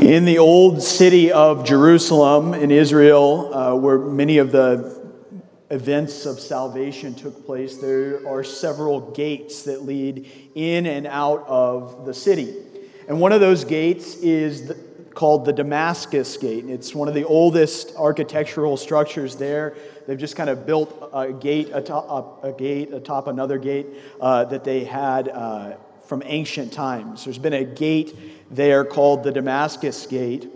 In the old city of Jerusalem in Israel, uh, where many of the events of salvation took place, there are several gates that lead in and out of the city. And one of those gates is the, called the Damascus Gate. It's one of the oldest architectural structures there. They've just kind of built a gate atop a gate atop another gate uh, that they had uh, from ancient times. There's been a gate there called the Damascus Gate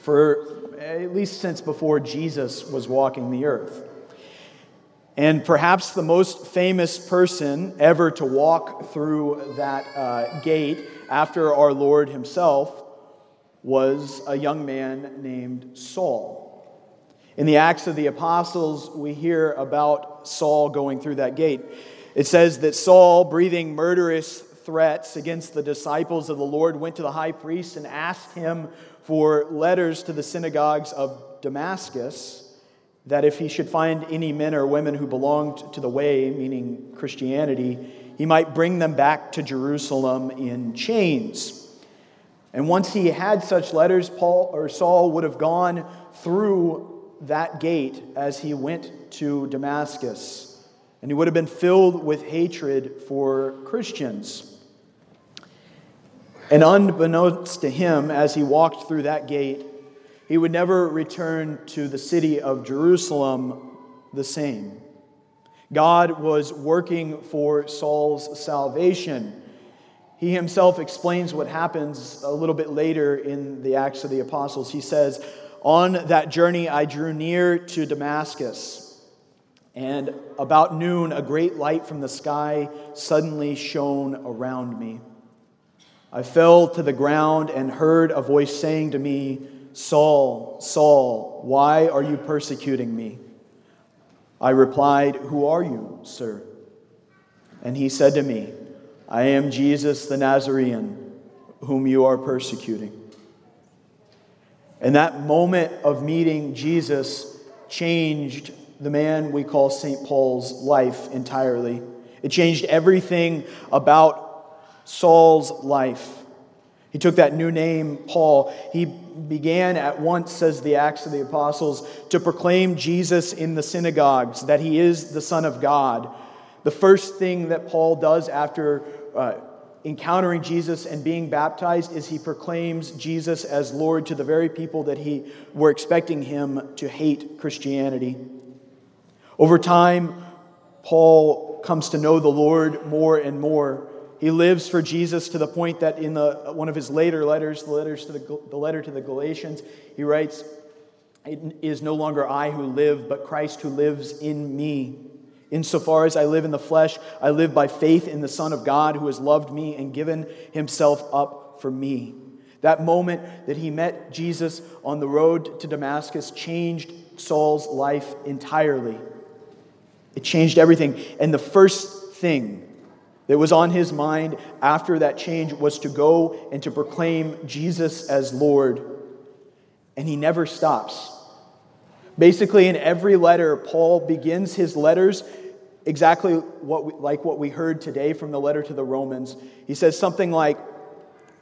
for at least since before Jesus was walking the earth. And perhaps the most famous person ever to walk through that uh, gate after our Lord himself was a young man named Saul. In the Acts of the Apostles, we hear about Saul going through that gate. It says that Saul, breathing murderous threats against the disciples of the Lord, went to the high priest and asked him for letters to the synagogues of Damascus that if he should find any men or women who belonged to the way, meaning Christianity, he might bring them back to Jerusalem in chains. And once he had such letters, Paul or Saul would have gone through that gate as he went to Damascus. And he would have been filled with hatred for Christians. And unbeknownst to him, as he walked through that gate, he would never return to the city of Jerusalem the same. God was working for Saul's salvation. He himself explains what happens a little bit later in the Acts of the Apostles. He says, On that journey, I drew near to Damascus, and about noon, a great light from the sky suddenly shone around me. I fell to the ground and heard a voice saying to me, Saul, Saul, why are you persecuting me? I replied, Who are you, sir? And he said to me, I am Jesus the Nazarene, whom you are persecuting. And that moment of meeting Jesus changed the man we call St. Paul's life entirely. It changed everything about Saul's life. He took that new name, Paul. He began at once, says the Acts of the Apostles, to proclaim Jesus in the synagogues, that he is the Son of God. The first thing that Paul does after uh, encountering Jesus and being baptized is he proclaims Jesus as Lord to the very people that he were expecting him to hate Christianity. Over time, Paul comes to know the Lord more and more. He lives for Jesus to the point that in the, one of his later letters, the, letters to the, the letter to the Galatians, he writes, It is no longer I who live, but Christ who lives in me. Insofar as I live in the flesh, I live by faith in the Son of God who has loved me and given himself up for me. That moment that he met Jesus on the road to Damascus changed Saul's life entirely. It changed everything. And the first thing that was on his mind after that change was to go and to proclaim Jesus as Lord. And he never stops. Basically, in every letter, Paul begins his letters exactly what we, like what we heard today from the letter to the Romans. He says something like,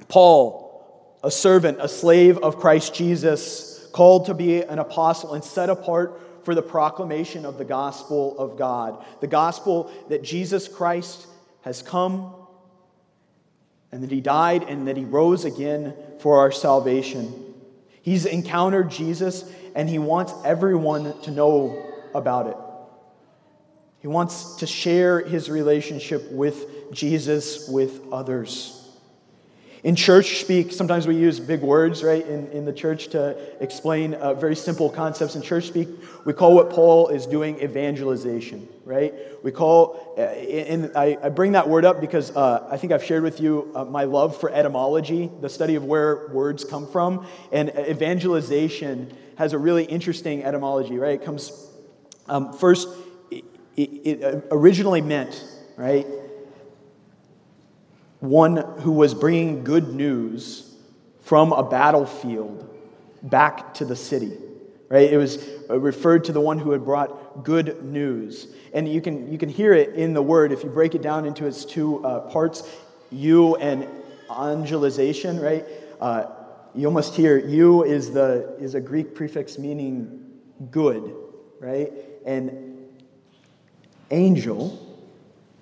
Paul, a servant, a slave of Christ Jesus, called to be an apostle and set apart for the proclamation of the gospel of God. The gospel that Jesus Christ has come and that he died and that he rose again for our salvation. He's encountered Jesus and he wants everyone to know about it. He wants to share his relationship with Jesus with others. In church speak, sometimes we use big words, right, in, in the church to explain uh, very simple concepts. In church speak, we call what Paul is doing evangelization, right? We call, uh, and I, I, bring that word up because uh, I think I've shared with you uh, my love for etymology, the study of where words come from. And evangelization has a really interesting etymology, right? It comes um, first, it, it originally meant, right? One who was bringing good news from a battlefield back to the city. Right? It was referred to the one who had brought good news. And you can, you can hear it in the word if you break it down into its two uh, parts, eu and angelization, right? Uh, you almost hear eu is, the, is a Greek prefix meaning good, right? And angel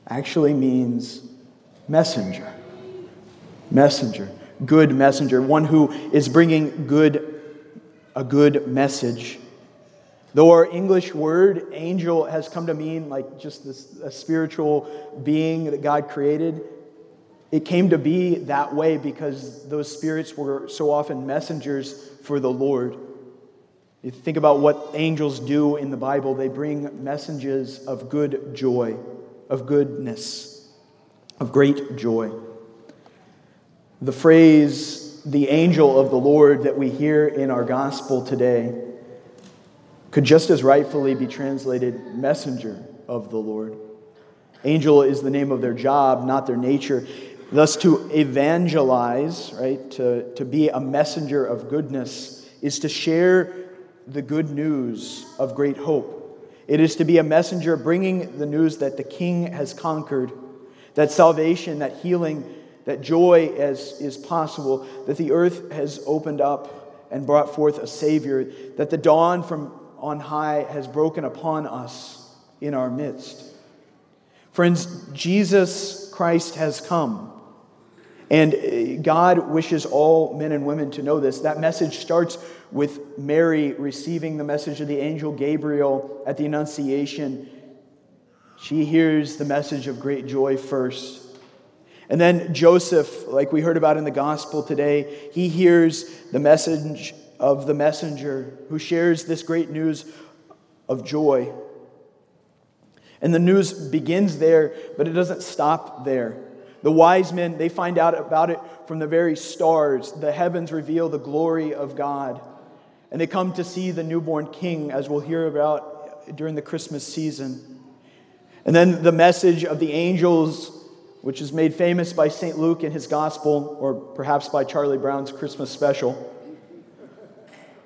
actually means messenger. Messenger. Good messenger. One who is bringing good, a good message. Though our English word angel has come to mean like just this a spiritual being that God created, it came to be that way because those spirits were so often messengers for the Lord. You think about what angels do in the Bible, they bring messages of good joy, of goodness, of great joy. The phrase, the angel of the Lord, that we hear in our gospel today could just as rightfully be translated messenger of the Lord. Angel is the name of their job, not their nature. Thus, to evangelize, right, to, to be a messenger of goodness, is to share the good news of great hope. It is to be a messenger bringing the news that the King has conquered, that salvation, that healing, that joy as is possible, that the earth has opened up and brought forth a Savior, that the dawn from on high has broken upon us in our midst. Friends, Jesus Christ has come. And uh, God wishes all men and women to know this. That message starts with Mary receiving the message of the angel Gabriel at the Annunciation. She hears the message of great joy first. And then Joseph, like we heard about in the gospel today, he hears the message of the messenger who shares this great news of joy. And the news begins there, but it doesn't stop there. The wise men, they find out about it from the very stars. The heavens reveal the glory of God. And they come to see the newborn king, as we'll hear about during the Christmas season. And then the message of the angels, which is made famous by St. Luke in his gospel, or perhaps by Charlie Brown's Christmas special.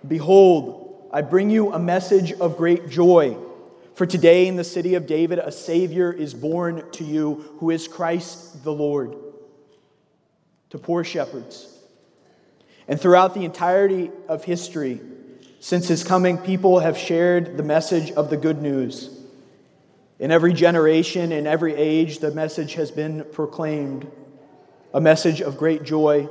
Behold, I bring you a message of great joy for today in the city of David, a Savior is born to you, who is Christ the Lord. To poor shepherds. And throughout the entirety of history, since his coming, people have shared the message of the good news. In every generation, in every age, the message has been proclaimed a message of great joy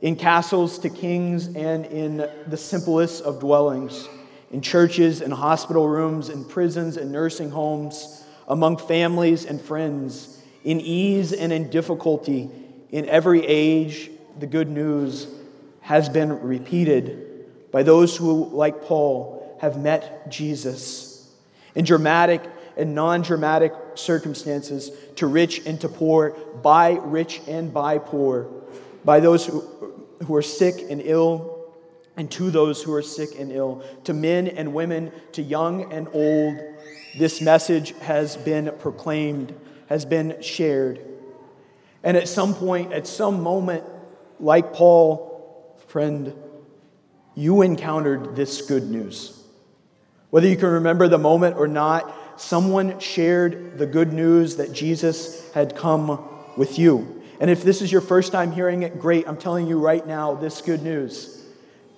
in castles to kings and in the simplest of dwellings in churches and hospital rooms, in prisons and nursing homes, among families and friends, in ease and in difficulty, in every age, the good news has been repeated by those who, like Paul, have met Jesus. In dramatic and non dramatic circumstances, to rich and to poor, by rich and by poor, by those who, who are sick and ill and to those who are sick and ill, to men and women, to young and old, this message has been proclaimed, has been shared. And at some point, at some moment, like Paul, friend, you encountered this good news. Whether you can remember the moment or not, someone shared the good news that Jesus had come with you. And if this is your first time hearing it, great. I'm telling you right now this good news.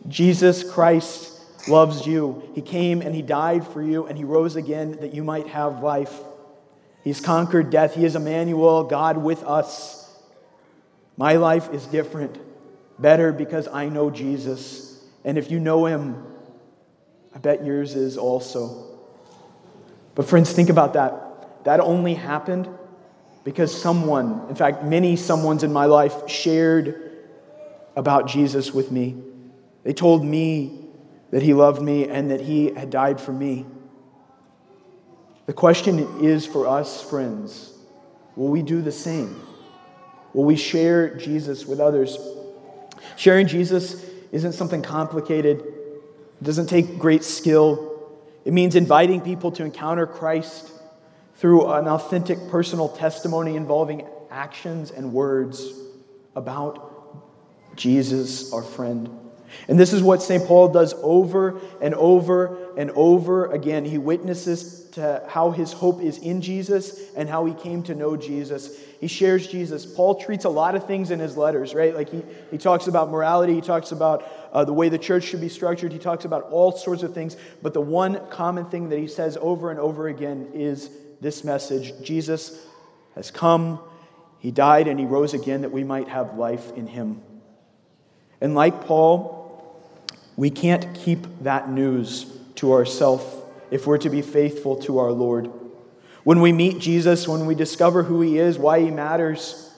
Jesus Christ loves you. He came and He died for you, and He rose again that you might have life. He's conquered death. He is Emmanuel, God with us. My life is different, better because I know Jesus. And if you know Him, I bet yours is also. But, friends, think about that. That only happened because someone, in fact, many someones in my life shared about Jesus with me. They told me that He loved me and that He had died for me. The question is for us, friends will we do the same? Will we share Jesus with others? Sharing Jesus isn't something complicated, it doesn't take great skill. It means inviting people to encounter Christ through an authentic personal testimony involving actions and words about Jesus, our friend. And this is what St. Paul does over and over and over again. He witnesses to how his hope is in Jesus and how he came to know Jesus. He shares Jesus. Paul treats a lot of things in his letters, right? Like he, he talks about morality, he talks about uh, the way the church should be structured, he talks about all sorts of things. But the one common thing that he says over and over again is this message Jesus has come, he died, and he rose again that we might have life in him. And like Paul, we can't keep that news to ourselves if we're to be faithful to our Lord. When we meet Jesus, when we discover who he is, why he matters,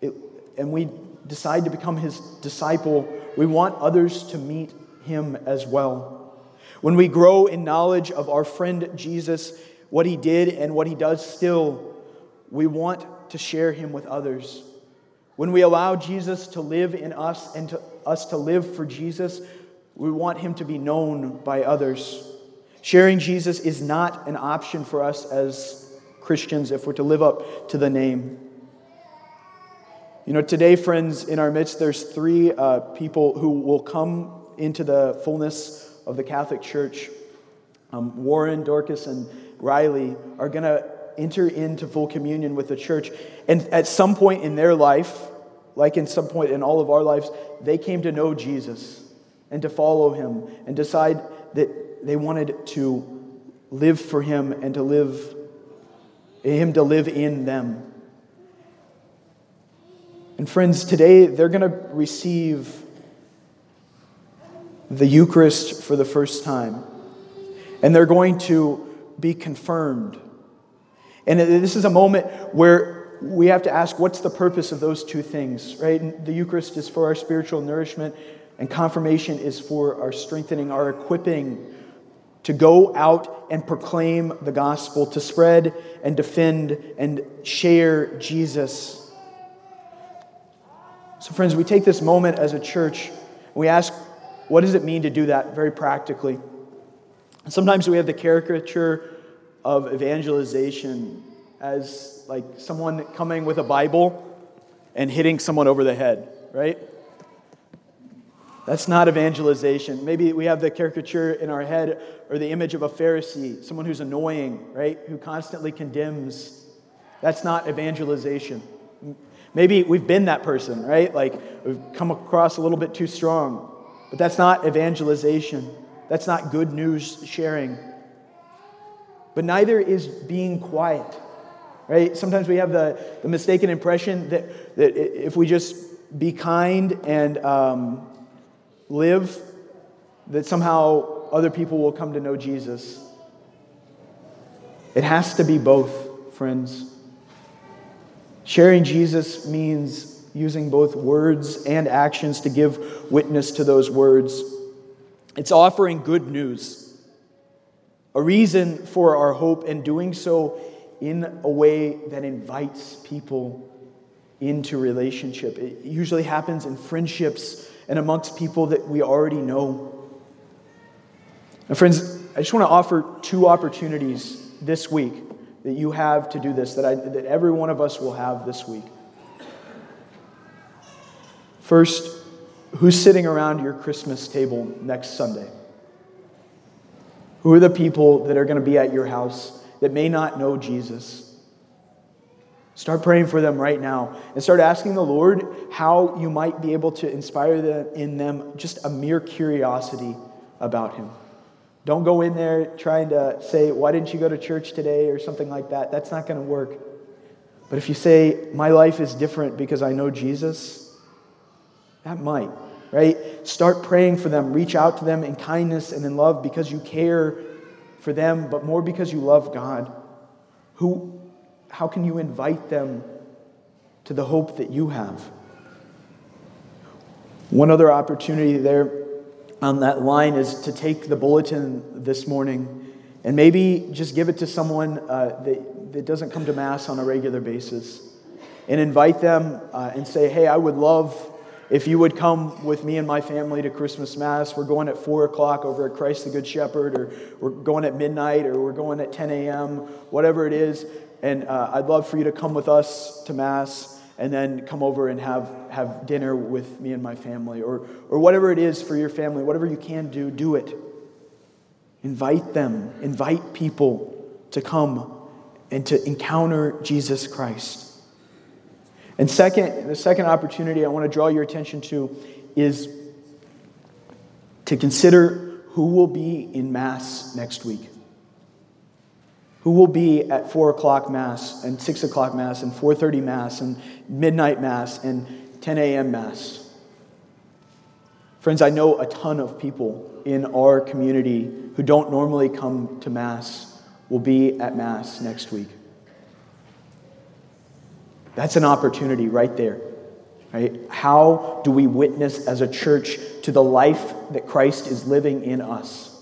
it, and we decide to become his disciple, we want others to meet him as well. When we grow in knowledge of our friend Jesus, what he did and what he does still, we want to share him with others. When we allow Jesus to live in us and to us to live for Jesus, we want him to be known by others. Sharing Jesus is not an option for us as Christians if we're to live up to the name. You know, today, friends, in our midst, there's three uh, people who will come into the fullness of the Catholic Church. Um, Warren, Dorcas, and Riley are going to enter into full communion with the church. And at some point in their life, like in some point in all of our lives, they came to know Jesus and to follow him and decide that they wanted to live for him and to live him to live in them. And friends, today they're going to receive the Eucharist for the first time. And they're going to be confirmed and this is a moment where we have to ask what's the purpose of those two things, right? And the Eucharist is for our spiritual nourishment, and confirmation is for our strengthening, our equipping to go out and proclaim the gospel, to spread and defend and share Jesus. So, friends, we take this moment as a church and we ask, what does it mean to do that very practically? sometimes we have the caricature of evangelization as like someone coming with a Bible and hitting someone over the head, right? That's not evangelization. Maybe we have the caricature in our head or the image of a Pharisee, someone who's annoying, right? Who constantly condemns. That's not evangelization. Maybe we've been that person, right? Like we've come across a little bit too strong. But that's not evangelization. That's not good news sharing but neither is being quiet. Right? Sometimes we have the, the mistaken impression that, that if we just be kind and um, live, that somehow other people will come to know Jesus. It has to be both, friends. Sharing Jesus means using both words and actions to give witness to those words. It's offering good news a reason for our hope, and doing so in a way that invites people into relationship. It usually happens in friendships and amongst people that we already know. And, friends, I just want to offer two opportunities this week that you have to do this, that, I, that every one of us will have this week. First, who's sitting around your Christmas table next Sunday? Who are the people that are going to be at your house that may not know Jesus? Start praying for them right now and start asking the Lord how you might be able to inspire them, in them just a mere curiosity about Him. Don't go in there trying to say, Why didn't you go to church today? or something like that. That's not going to work. But if you say, My life is different because I know Jesus, that might right? Start praying for them. Reach out to them in kindness and in love because you care for them, but more because you love God. Who, how can you invite them to the hope that you have? One other opportunity there on that line is to take the bulletin this morning and maybe just give it to someone uh, that, that doesn't come to Mass on a regular basis and invite them uh, and say, hey, I would love if you would come with me and my family to Christmas Mass, we're going at 4 o'clock over at Christ the Good Shepherd, or we're going at midnight, or we're going at 10 a.m., whatever it is. And uh, I'd love for you to come with us to Mass and then come over and have, have dinner with me and my family, or, or whatever it is for your family, whatever you can do, do it. Invite them, invite people to come and to encounter Jesus Christ. And second, the second opportunity I want to draw your attention to is to consider who will be in Mass next week. Who will be at 4 o'clock Mass and 6 o'clock Mass and 4.30 Mass and midnight Mass and 10 a.m. Mass. Friends, I know a ton of people in our community who don't normally come to Mass will be at Mass next week. That's an opportunity right there. Right? How do we witness as a church to the life that Christ is living in us?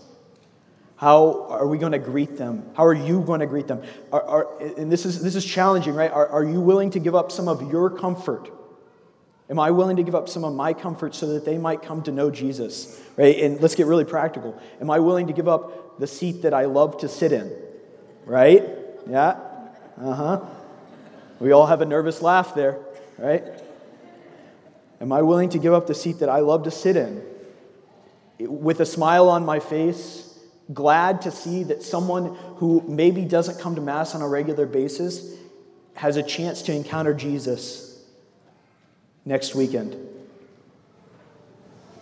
How are we going to greet them? How are you going to greet them? Are, are, and this is, this is challenging, right? Are, are you willing to give up some of your comfort? Am I willing to give up some of my comfort so that they might come to know Jesus? Right? And let's get really practical. Am I willing to give up the seat that I love to sit in? Right? Yeah? Uh huh. We all have a nervous laugh there, right? Am I willing to give up the seat that I love to sit in? With a smile on my face, glad to see that someone who maybe doesn't come to Mass on a regular basis has a chance to encounter Jesus next weekend.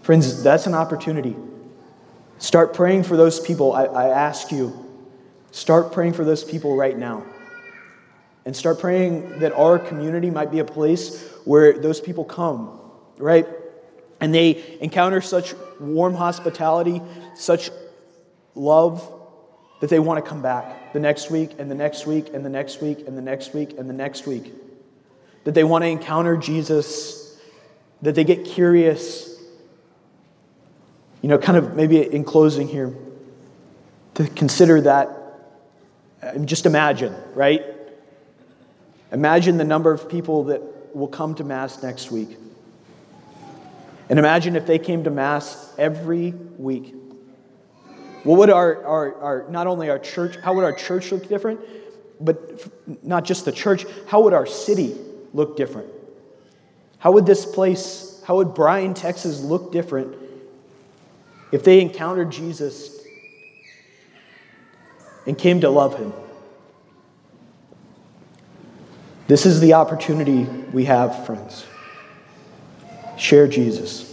Friends, that's an opportunity. Start praying for those people. I, I ask you, start praying for those people right now and start praying that our community might be a place where those people come, right? And they encounter such warm hospitality, such love, that they want to come back the next week and the next week and the next week and the next week and the next week. That they want to encounter Jesus, that they get curious. You know, kind of maybe in closing here, to consider that, just imagine, right? Imagine the number of people that will come to Mass next week. And imagine if they came to Mass every week. What would our, our, our, not only our church, how would our church look different, but not just the church, how would our city look different? How would this place, how would Bryan, Texas look different if they encountered Jesus and came to love him? This is the opportunity we have, friends. Share Jesus.